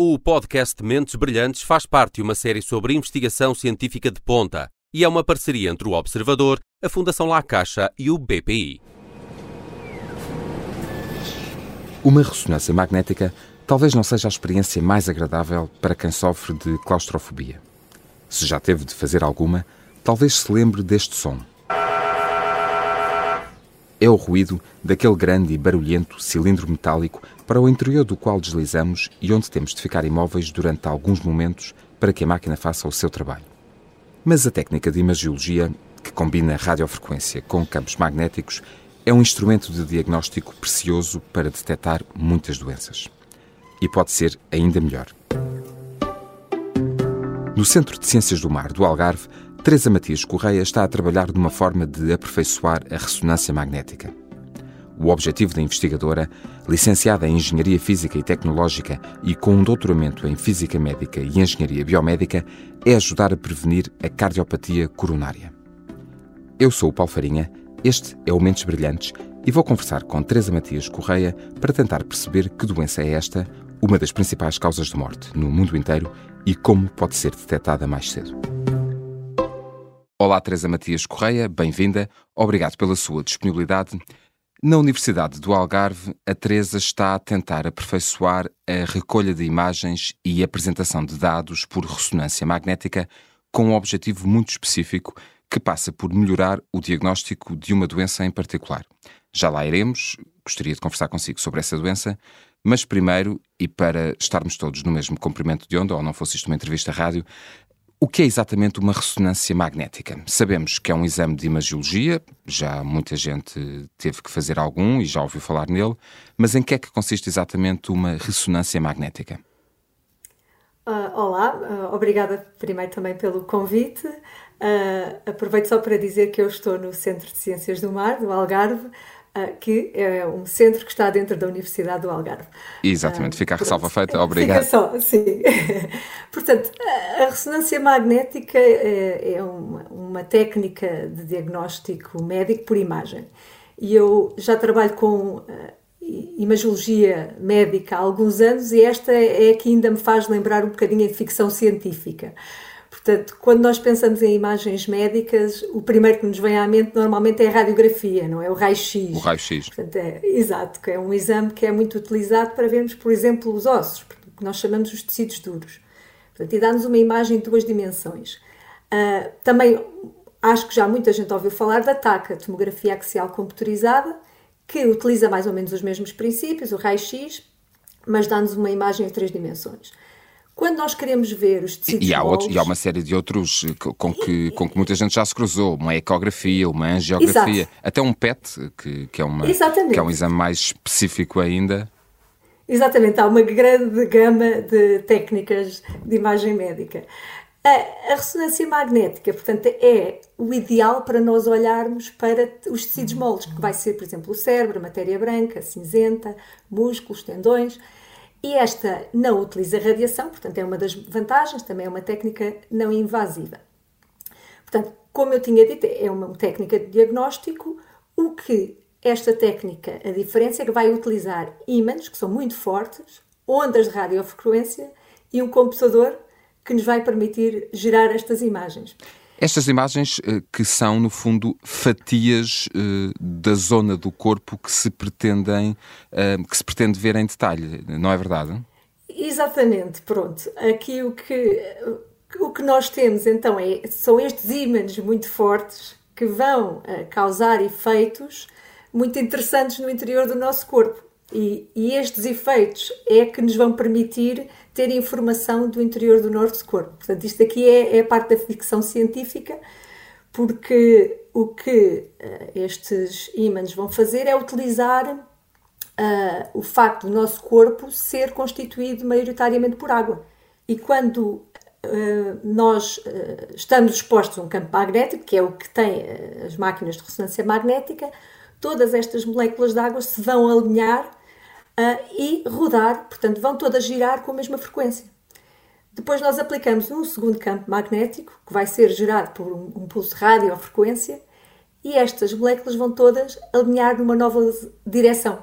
O podcast Mentes Brilhantes faz parte de uma série sobre investigação científica de ponta e é uma parceria entre o Observador, a Fundação La Caixa e o BPI. Uma ressonância magnética talvez não seja a experiência mais agradável para quem sofre de claustrofobia. Se já teve de fazer alguma, talvez se lembre deste som. É o ruído daquele grande e barulhento cilindro metálico para o interior do qual deslizamos e onde temos de ficar imóveis durante alguns momentos para que a máquina faça o seu trabalho. Mas a técnica de imagiologia, que combina radiofrequência com campos magnéticos, é um instrumento de diagnóstico precioso para detectar muitas doenças. E pode ser ainda melhor. No Centro de Ciências do Mar do Algarve, Teresa Matias Correia está a trabalhar de uma forma de aperfeiçoar a ressonância magnética. O objetivo da investigadora, licenciada em Engenharia Física e Tecnológica e com um doutoramento em Física Médica e Engenharia Biomédica, é ajudar a prevenir a cardiopatia coronária. Eu sou o Paulo Farinha, este é o Mentes Brilhantes e vou conversar com Teresa Matias Correia para tentar perceber que doença é esta, uma das principais causas de morte no mundo inteiro e como pode ser detectada mais cedo. Olá, Teresa Matias Correia, bem-vinda. Obrigado pela sua disponibilidade. Na Universidade do Algarve, a Teresa está a tentar aperfeiçoar a recolha de imagens e apresentação de dados por ressonância magnética com um objetivo muito específico que passa por melhorar o diagnóstico de uma doença em particular. Já lá iremos, gostaria de conversar consigo sobre essa doença, mas primeiro, e para estarmos todos no mesmo comprimento de onda, ou não fosse isto uma entrevista rádio, o que é exatamente uma ressonância magnética? Sabemos que é um exame de imagiologia, já muita gente teve que fazer algum e já ouviu falar nele, mas em que é que consiste exatamente uma ressonância magnética? Uh, olá, uh, obrigada primeiro também pelo convite. Uh, aproveito só para dizer que eu estou no Centro de Ciências do Mar, do Algarve, que é um centro que está dentro da Universidade do Algarve. Exatamente, fica a ah, ressalva feita, obrigado. Fica só, sim. Portanto, a ressonância magnética é, é uma, uma técnica de diagnóstico médico por imagem. E eu já trabalho com ah, imagiologia médica há alguns anos e esta é que ainda me faz lembrar um bocadinho de ficção científica. Portanto, quando nós pensamos em imagens médicas, o primeiro que nos vem à mente normalmente é a radiografia, não é? O raio-x. O raio-x. É, exato, que é um exame que é muito utilizado para vermos, por exemplo, os ossos, que nós chamamos os tecidos duros. Portanto, e dá-nos uma imagem em duas dimensões. Uh, também acho que já muita gente ouviu falar da TAC, a tomografia axial computerizada, que utiliza mais ou menos os mesmos princípios, o raio-x, mas dá-nos uma imagem em três dimensões. Quando nós queremos ver os tecidos e há, outros, e há uma série de outros eh, com que, com que muita gente já se cruzou, uma ecografia, uma angiografia, Exato. até um PET, que, que, é uma, que é um exame mais específico ainda. Exatamente, há uma grande gama de técnicas de imagem médica. A, a, ressonância magnética, portanto, é o ideal para nós olharmos para os tecidos moles, que vai ser, por exemplo, o cérebro, a matéria branca, cinzenta, músculos, tendões. E esta não utiliza radiação, portanto, é uma das vantagens, também é uma técnica não invasiva. Portanto, como eu tinha dito, é uma técnica de diagnóstico. O que esta técnica, a diferença é que vai utilizar ímãs, que são muito fortes, ondas de radiofrequência e um computador que nos vai permitir gerar estas imagens. Estas imagens eh, que são, no fundo, fatias eh, da zona do corpo que se pretendem, eh, que se pretende ver em detalhe, não é verdade? Exatamente, pronto. Aqui o que, o que nós temos então é, são estes ímãs muito fortes que vão causar efeitos muito interessantes no interior do nosso corpo. E, e, estes efeitos é que nos vão permitir ter informação do interior do nosso corpo. Portanto, isto aqui é, é parte da ficção científica, porque o que uh, estes ímãs vão fazer é utilizar uh, o facto do nosso corpo ser constituído maioritariamente por água. E quando uh, nós estamos expostos a um campo magnético, que é o que tem as máquinas de ressonância magnética, todas estas moléculas de água se vão alinhar uh, e rodar, portanto, vão todas girar com a mesma frequência. Depois nós aplicamos um segundo campo magnético, que vai ser gerado por um, um pulso de radiofrequência, e estas moléculas vão todas alinhar numa nova direção.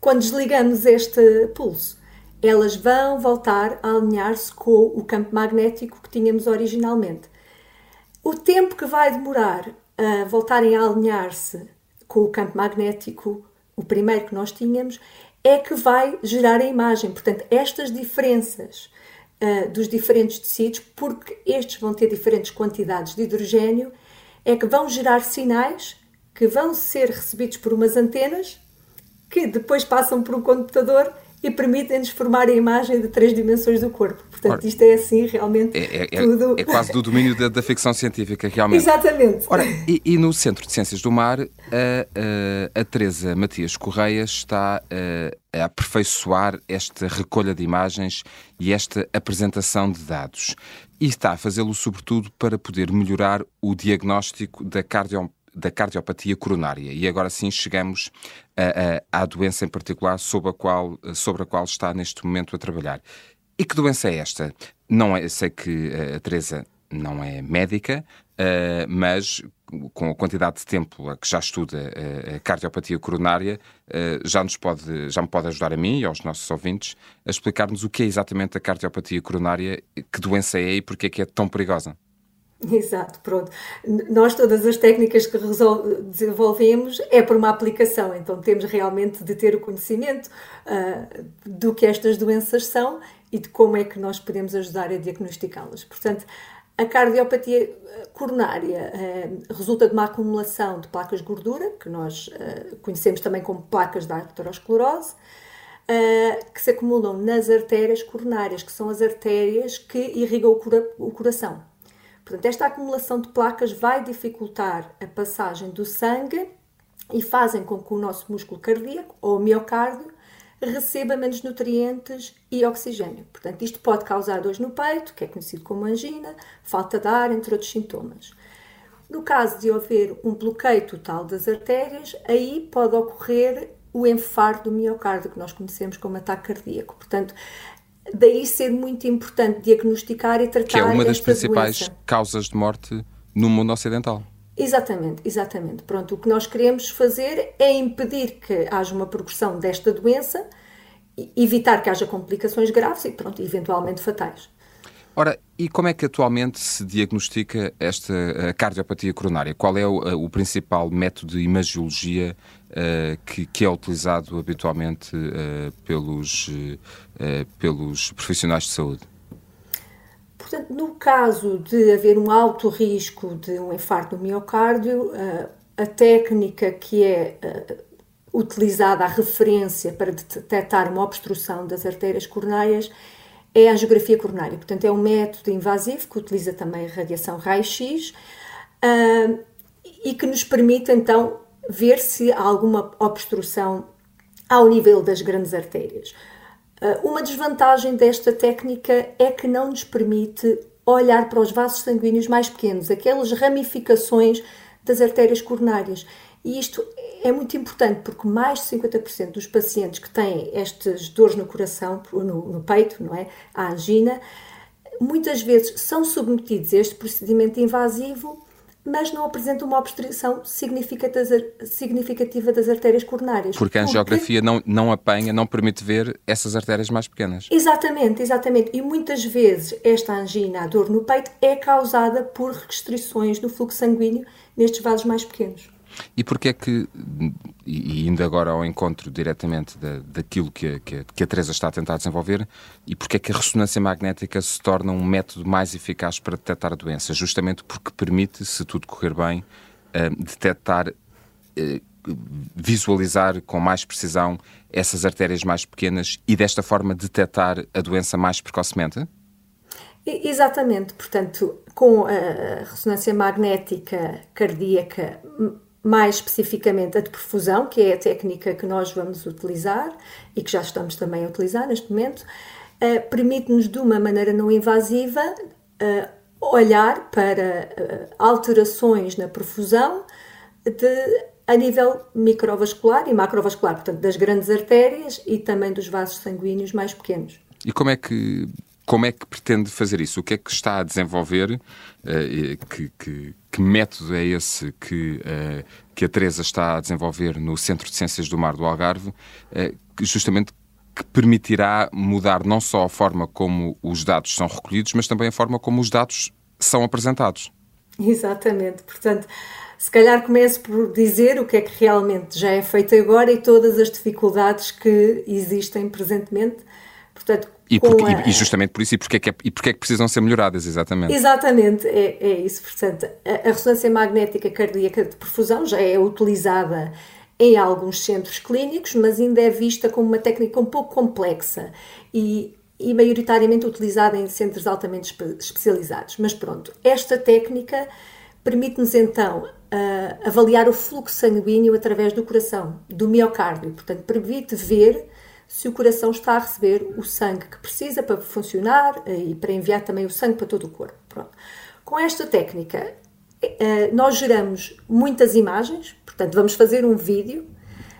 Quando desligamos este pulso, elas vão voltar a alinhar-se com o campo magnético que tínhamos originalmente. O tempo que vai demorar a voltarem a alinhar-se com o campo magnético, o primeiro que nós tínhamos, é que vai gerar a imagem. Portanto, estas diferenças uh, dos diferentes tecidos, porque estes vão ter diferentes quantidades de hidrogênio, é que vão gerar sinais que vão ser recebidos por umas antenas que depois passam por um computador e permitem-nos formar a imagem de três dimensões do corpo. Portanto, Ora, isto é assim realmente é, é, é tudo... É, quase do domínio da, da, ficção científica, realmente. Exatamente. Ora, e, e, no Centro de Ciências do Mar, a, a, a Teresa Matias Correia está a, a aperfeiçoar esta recolha de imagens e esta apresentação de dados. E está a fazê-lo, sobretudo, para poder melhorar o diagnóstico da cardio da cardiopatia coronária. E agora sim chegamos à doença em particular sobre a, qual, sobre a qual está neste momento a trabalhar. E que doença é esta? Não é, sei que eh, a Teresa não é médica, uh, mas com a quantidade de tempo a que já estuda uh, a cardiopatia coronária, já, nos pode, já me pode ajudar a mim e aos nossos ouvintes a explicar-nos o que é exatamente a cardiopatia coronária, que doença é e porque é que é tão perigosa. Exato, pronto. Nós todas as técnicas que desenvolvemos é por uma aplicação, então temos realmente de ter o conhecimento uh, do que estas doenças são e de como é que nós podemos ajudar a diagnosticá-las. Portanto, a cardiopatia coronária uh, resulta de uma acumulação de placas de gordura, que nós conhecemos também como placas da arteriosclerose, que se acumulam nas artérias coronárias, que são as artérias que irrigam o, cura o coração. Portanto, esta acumulação de placas vai dificultar a passagem do sangue e fazem com que o nosso músculo cardíaco ou miocárdio receba menos nutrientes e oxigênio. Portanto, isto pode causar dores no peito, que é conhecido como angina, falta de ar, entre outros sintomas. No caso de haver um bloqueio total das artérias, aí pode ocorrer o infarto do miocárdio, que nós conhecemos como ataque cardíaco. Portanto, Daí ser muito importante diagnosticar e tratar Que é uma das principais doença. causas de morte no mundo ocidental. Exatamente, exatamente. Pronto, o que nós queremos fazer é impedir que haja uma progressão desta doença, evitar que haja complicações graves e, pronto, eventualmente fatais. Ora, e como é que atualmente se diagnostica esta cardiopatia coronária? Qual é o, o principal método de imagiologia uh, que, que, é utilizado habitualmente uh, pelos, uh, pelos profissionais de saúde? Portanto, no caso de haver um alto risco de um infarto do miocárdio, a técnica que é utilizada a referência para detectar uma obstrução das artérias coronárias é a angiografia coronária. Portanto, é um método invasivo que utiliza também a radiação raio-x uh, e que nos permite então ver se há alguma obstrução ao nível das grandes artérias. Uh, uma desvantagem desta técnica é que não nos permite olhar para os vasos sanguíneos mais pequenos, aquelas ramificações das artérias coronárias. E isto é muito importante porque mais de 50% dos pacientes que têm estas dores no coração, no, no peito, não é? A angina, muitas vezes são submetidos a este procedimento invasivo, mas não apresentam uma obstrução significativa das artérias coronárias. Porque a angiografia não, não apanha, não permite ver essas artérias mais pequenas. Exatamente, exatamente. E muitas vezes esta angina, a dor no peito, é causada por restrições do fluxo sanguíneo nestes vasos mais pequenos. E porquê é que, e indo agora ao encontro diretamente da, daquilo que a, que, a, que a Teresa está a tentar desenvolver, e porquê é que a ressonância magnética se torna um método mais eficaz para detectar a doença? Justamente porque permite, se tudo correr bem, uh, detectar, uh, visualizar com mais precisão essas artérias mais pequenas e desta forma detectar a doença mais precocemente? Exatamente, portanto, com a ressonância magnética cardíaca mais especificamente a de perfusão, que é a técnica que nós vamos utilizar e que já estamos também a utilizar neste momento, uh, permite-nos de uma maneira não invasiva uh, olhar para uh, alterações na perfusão de, a nível microvascular e macrovascular, portanto, das grandes artérias e também dos vasos sanguíneos mais pequenos. E como é que como é que pretende fazer isso? O que é que está a desenvolver? Uh, que, que, que, método é esse que, uh, que a Teresa está a desenvolver no Centro de Ciências do Mar do Algarve, uh, justamente que permitirá mudar não só a forma como os dados são recolhidos, mas também a forma como os dados são apresentados. Exatamente. Portanto, se calhar começo por dizer o que é que realmente já é feito agora e todas as dificuldades que existem presentemente. Portanto, e, porque, a... e, justamente por isso, e porque, é que, é, e porque é que precisam ser melhoradas, exatamente. Exatamente, é, é isso. Portanto, a, a ressonância magnética cardíaca de perfusão já é utilizada em alguns centros clínicos, mas ainda é vista como uma técnica um pouco complexa e, e maioritariamente utilizada em centros altamente especializados. Mas pronto, esta técnica permite-nos então uh, avaliar o fluxo sanguíneo através do coração, do miocárdio. Portanto, permite ver se o coração está a receber o sangue que precisa para funcionar eh, e para enviar também o sangue para todo o corpo. Pronto. Com esta técnica, eh, nós geramos muitas imagens, portanto, vamos fazer um vídeo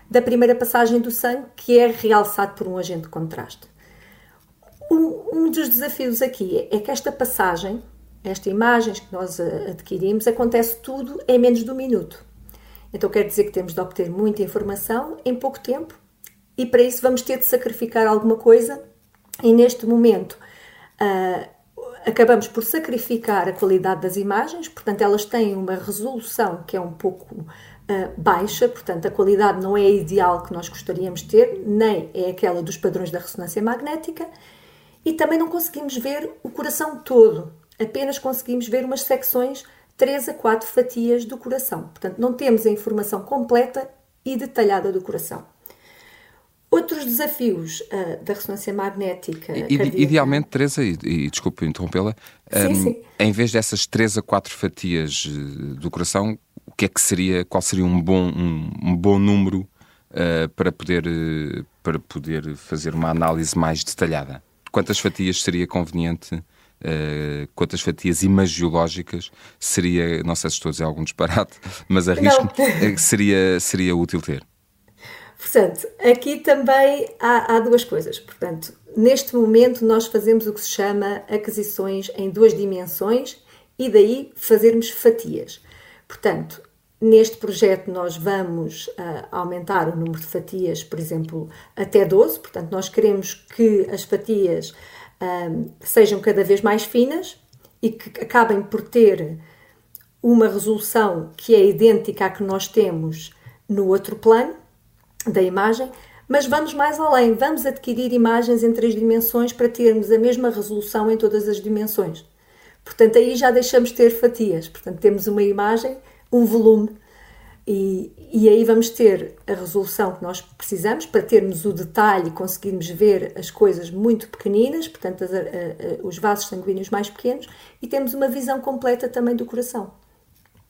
da primeira passagem do sangue que é realçado por um agente de contraste. Um, dos desafios aqui é que esta passagem, esta imagens que nós eh, adquirimos, acontece tudo em menos de um minuto. Então quer dizer que temos de obter muita informação em pouco tempo e para isso vamos ter de sacrificar alguma coisa. E neste momento uh, acabamos por sacrificar a qualidade das imagens, portanto elas têm uma resolução que é um pouco uh, baixa, portanto a qualidade não é a ideal que nós gostaríamos de ter, nem é aquela dos padrões da ressonância magnética. E também não conseguimos ver o coração todo, apenas conseguimos ver umas secções 3 a 4 fatias do coração. Portanto, não temos a informação completa e detalhada do coração. Outros desafios uh, da ressonância magnética. I, idealmente, Teresa, e, e desculpe interrompê-la, um, em vez dessas três a quatro fatias eh, do coração, o que é que seria, qual seria um bom, um, um bom número uh, para, poder, uh, para poder fazer uma análise mais detalhada? Quantas fatias seria conveniente? Uh, quantas fatias imagiológicas seria, não sei se estou a dizer algum disparate, mas arrisco, seria, seria útil ter? Portanto, aqui também há, há, duas coisas. Portanto, neste momento nós fazemos o que se chama aquisições em duas dimensões e daí fazermos fatias. Portanto, neste projeto nós vamos uh, aumentar o número de fatias, por exemplo, até 12. Portanto, nós queremos que as fatias uh, sejam cada vez mais finas e que acabem por ter uma resolução que é idêntica à que nós temos no outro plano da imagem, mas vamos mais além, vamos adquirir imagens em três dimensões para termos a mesma resolução em todas as dimensões. Portanto, aí já deixamos de ter fatias, portanto, temos uma imagem, um volume, e, e aí vamos ter a resolução que nós precisamos para termos o detalhe e conseguirmos ver as coisas muito pequeninas, portanto, as, a, a, os vasos sanguíneos mais pequenos, e temos uma visão completa também do coração.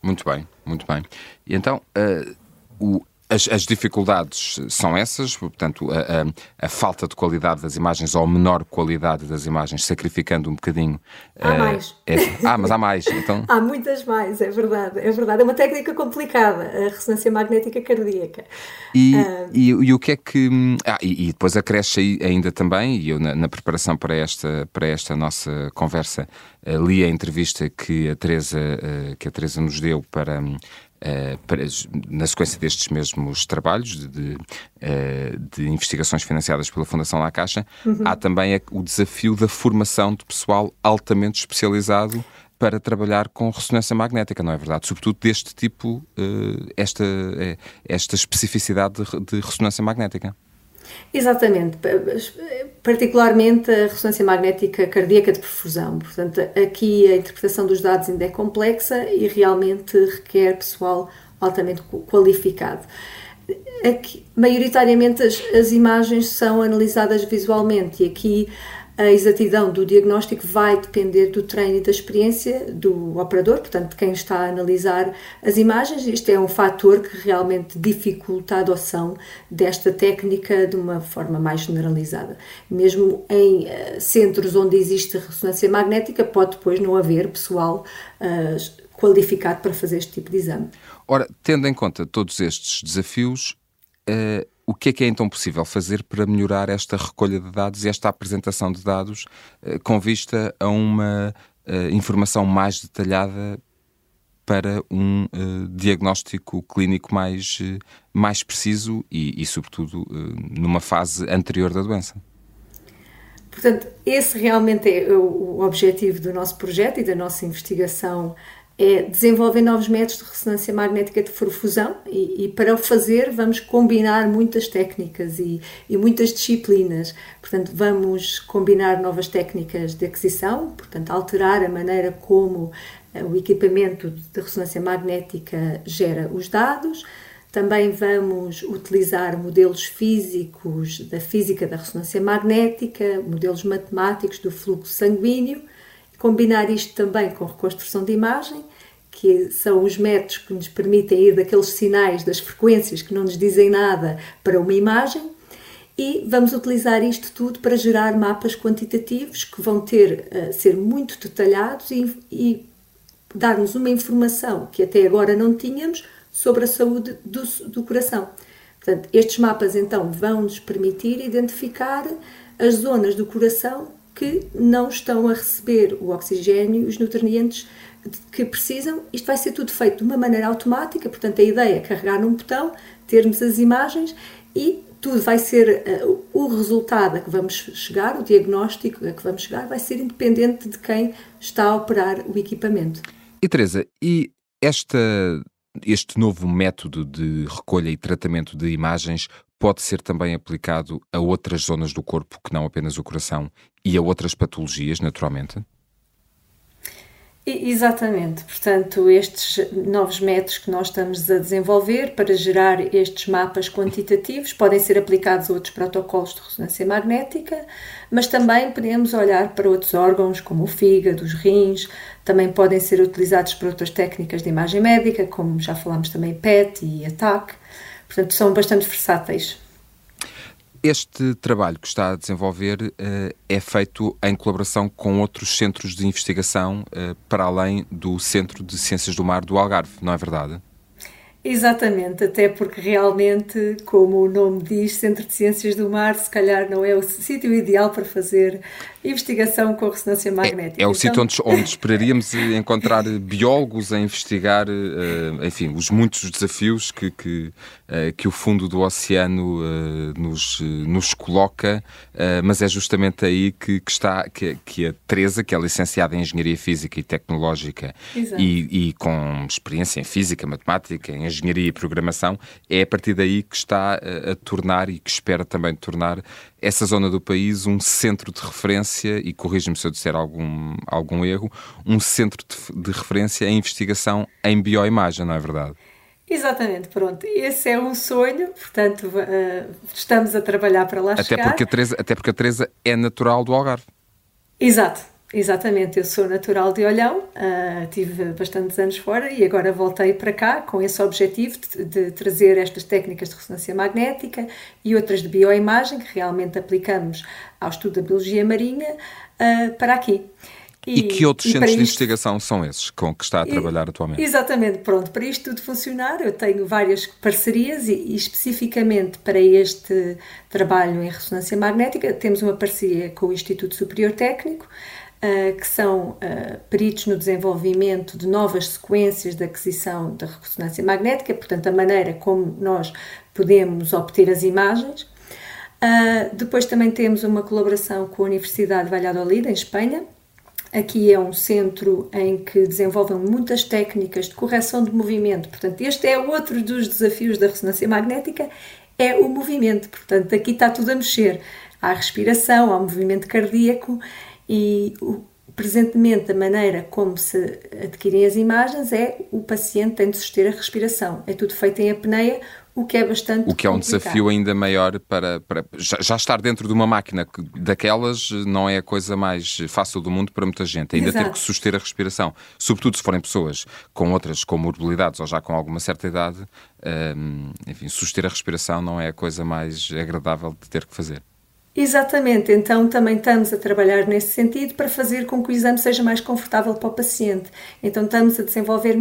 Muito bem, muito bem. E então, uh, o, as, as, dificuldades são essas, portanto, a, a, a, falta de qualidade das imagens ou a menor qualidade das imagens, sacrificando um bocadinho. Há uh, mais. É, ah, mas há mais, então. há muitas mais, é verdade, é verdade. É uma técnica complicada, a ressonância magnética cardíaca. E, uh... e, e, o que é que. Ah, e, e, depois acresce ainda também, e eu na, na, preparação para esta, para esta nossa conversa uh, li a entrevista que a Teresa, que a Teresa nos deu para para, na sequência destes mesmos trabalhos de, de, uh, de, investigações financiadas pela Fundação La Caixa, uhum. há também o desafio da formação de pessoal altamente especializado para trabalhar com ressonância magnética, não é verdade? Sobretudo deste tipo, uh, esta, esta especificidade de, de ressonância magnética. Exatamente, particularmente a ressonância magnética cardíaca de perfusão. Portanto, aqui a interpretação dos dados ainda é complexa e realmente requer pessoal altamente qualificado. Aqui, maioritariamente as, as imagens são analisadas visualmente e aqui a exatidão do diagnóstico vai depender do treino e da experiência do operador, portanto, de quem está a analisar as imagens. Isto é um fator que realmente dificulta a adoção desta técnica de uma forma mais generalizada. Mesmo em uh, centros onde existe ressonância magnética, pode depois não haver pessoal uh, qualificado para fazer este tipo de exame. Ora, tendo em conta todos estes desafios, uh o que é que é então possível fazer para melhorar esta recolha de dados e esta apresentação de dados eh, com vista a uma uh, informação mais detalhada para um uh, diagnóstico clínico mais, uh, mais preciso e, e sobretudo, numa fase anterior da doença. Portanto, esse realmente é o objetivo do nosso projeto e da nossa investigação é desenvolver novos métodos de ressonância magnética de perfusão e, e, para o fazer vamos combinar muitas técnicas e, e, muitas disciplinas. Portanto, vamos combinar novas técnicas de aquisição, portanto, alterar a maneira como eh, o equipamento de ressonância magnética gera os dados. Também vamos utilizar modelos físicos da física da ressonância magnética, modelos matemáticos do fluxo sanguíneo combinar isto também com reconstrução de imagem, que são os métodos que nos permitem ir daqueles sinais das frequências que não nos dizem nada para uma imagem, e vamos utilizar isto tudo para gerar mapas quantitativos que vão ter uh, ser muito detalhados e, e dar-nos uma informação que até agora não tínhamos sobre a saúde do, do coração. Portanto, estes mapas então vão nos permitir identificar as zonas do coração que não estão a receber o oxigênio os nutrientes que precisam. Isto vai ser tudo feito de uma maneira automática, portanto, a ideia é carregar num botão, termos as imagens e tudo vai ser uh, o resultado a que vamos chegar, o diagnóstico a que vamos chegar, vai ser independente de quem está a operar o equipamento. E Teresa, e esta, este novo método de recolha e tratamento de imagens pode ser também aplicado a outras zonas do corpo que não apenas o coração e a outras patologias, naturalmente? Exatamente, portanto, estes novos métodos que nós estamos a desenvolver para gerar estes mapas quantitativos podem ser aplicados a outros protocolos de ressonância magnética, mas também podemos olhar para outros órgãos, como o fígado, os rins, também podem ser utilizados para outras técnicas de imagem médica, como já falámos também PET e ATAC. Portanto, são bastante versáteis. Este trabalho que está a desenvolver uh, é feito em colaboração com outros centros de investigação, uh, para além do Centro de Ciências do Mar do Algarve, não é verdade? Exatamente, até porque realmente, como o nome diz, Centro de Ciências do Mar, se calhar não é o sítio ideal para fazer investigação com ressonância magnética. É, é o então... sítio onde, onde esperaríamos encontrar biólogos a investigar, uh, enfim, os muitos desafios que, que, uh, que o fundo do oceano uh, nos, nos coloca, mas é justamente aí que, que está, que, que, a Teresa, que é licenciada em Engenharia Física e Tecnológica e, e, com experiência em Física, Matemática, em Engenharia e Programação, é a partir daí que está a, a tornar e que espera também tornar essa zona do país um centro de referência, e corrija-me se eu disser algum, algum erro, um centro de, de referência em investigação em bioimagem, não é verdade? Exatamente, pronto. Esse é um sonho, portanto, uh, estamos a trabalhar para lá até chegar. Porque a Teresa, até porque a Teresa é natural do Algarve. Exato, Exatamente, eu sou natural de Olhão, uh, tive bastantes anos fora e agora voltei para cá com esse objetivo de, de, trazer estas técnicas de ressonância magnética e outras de bioimagem que realmente aplicamos ao estudo da biologia marinha uh, para aqui. E, e que outros e centros de investigação são esses com que está a trabalhar e, atualmente? Exatamente, pronto, para isto tudo funcionar eu tenho várias parcerias e, especificamente para este trabalho em ressonância magnética temos uma parceria com o Instituto Superior Técnico que são uh, peritos no desenvolvimento de novas sequências de aquisição da ressonância magnética, portanto, a maneira como nós podemos obter as imagens. Uh, depois também temos uma colaboração com a Universidade de Valladolid, em Espanha. Aqui é um centro em que desenvolvem muitas técnicas de correção de movimento. Portanto, este é outro dos desafios da ressonância magnética, é o movimento. Portanto, aqui está tudo a mexer. Há respiração, há movimento cardíaco e o, presentemente a maneira como se adquirem as imagens é o paciente tem de suster a respiração. É tudo feito em apneia, o que é bastante O que é um complicado. desafio ainda maior para, para já, já, estar dentro de uma máquina daquelas não é a coisa mais fácil do mundo para muita gente. Ainda Exato. ter que suster a respiração, sobretudo se forem pessoas com outras comorbilidades ou já com alguma certa idade, hum, enfim, suster a respiração não é a coisa mais agradável de ter que fazer. Exatamente, então também estamos a trabalhar nesse sentido para fazer com que o exame seja mais confortável para o paciente. Então estamos a desenvolver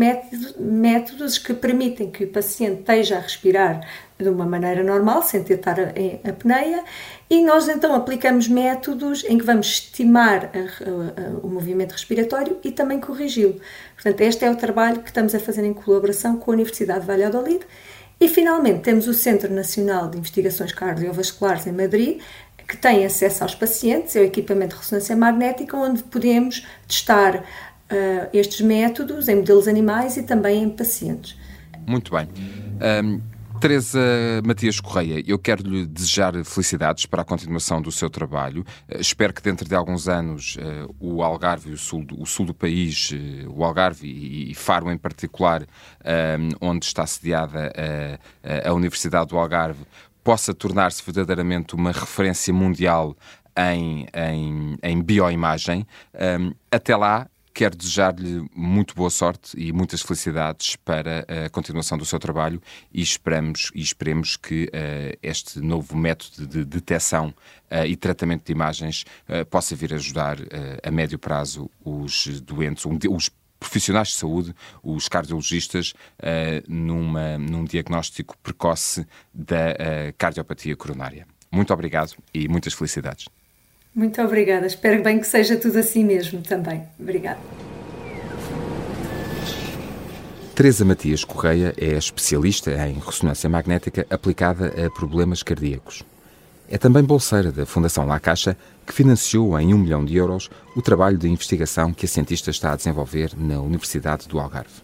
métodos, que permitem que o paciente esteja a respirar de uma maneira normal, sem tentar a, apneia, e nós então aplicamos métodos em que vamos estimar o movimento respiratório e também corrigi-lo. Portanto, este é o trabalho que estamos a fazer em colaboração com a Universidade de Valladolid. E finalmente temos o Centro Nacional de Investigações Cardiovasculares em Madrid, que tem acesso aos pacientes, é o equipamento de ressonância magnética, onde podemos testar uh, estes métodos em modelos animais e também em pacientes. Muito bem. Um, Teresa Matias Correia, eu quero lhe desejar felicidades para a continuação do seu trabalho. Uh, espero que dentro de alguns anos uh, o Algarve o sul do, o sul do país, o Algarve e, Faro em particular, onde está sediada a Universidade do Algarve, possa tornar-se verdadeiramente uma referência mundial em, em, em bioimagem. Um, até lá, Quero desejar-lhe muito boa sorte e muitas felicidades para a continuação do seu trabalho e esperamos e esperemos que uh, este novo método de detecção uh, e tratamento de imagens uh, possa vir ajudar a médio prazo os doentes, os profissionais de saúde, os cardiologistas, numa, num diagnóstico precoce da cardiopatia coronária. Muito obrigado e muitas felicidades. Muito obrigada. Espero bem que seja tudo assim mesmo também. Obrigada. Teresa Matias Correia é especialista em ressonância magnética aplicada a problemas cardíacos. É também bolseira da Fundação La Caixa, que financiou em um milhão de euros o trabalho de investigação que a cientista está a desenvolver na Universidade do Algarve.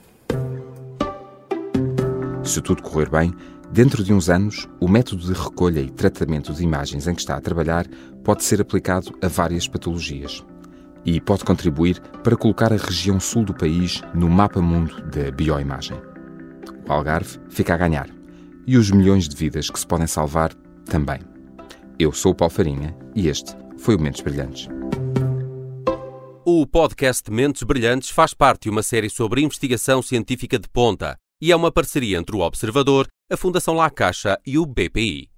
Se tudo correr bem, Dentro de uns anos, o método de recolha e tratamento de imagens em que está a trabalhar pode ser aplicado a várias patologias e pode contribuir para colocar a região sul do país no mapa mundo da bioimagem. O Algarve fica a ganhar e os milhões de vidas que se podem salvar também. Eu sou o Paulo Farinha e este foi o Mentes Brilhantes. O podcast Mentes Brilhantes faz parte de uma série sobre investigação científica de ponta e é uma parceria entre o Observador, a Fundação La Caixa e o BPI.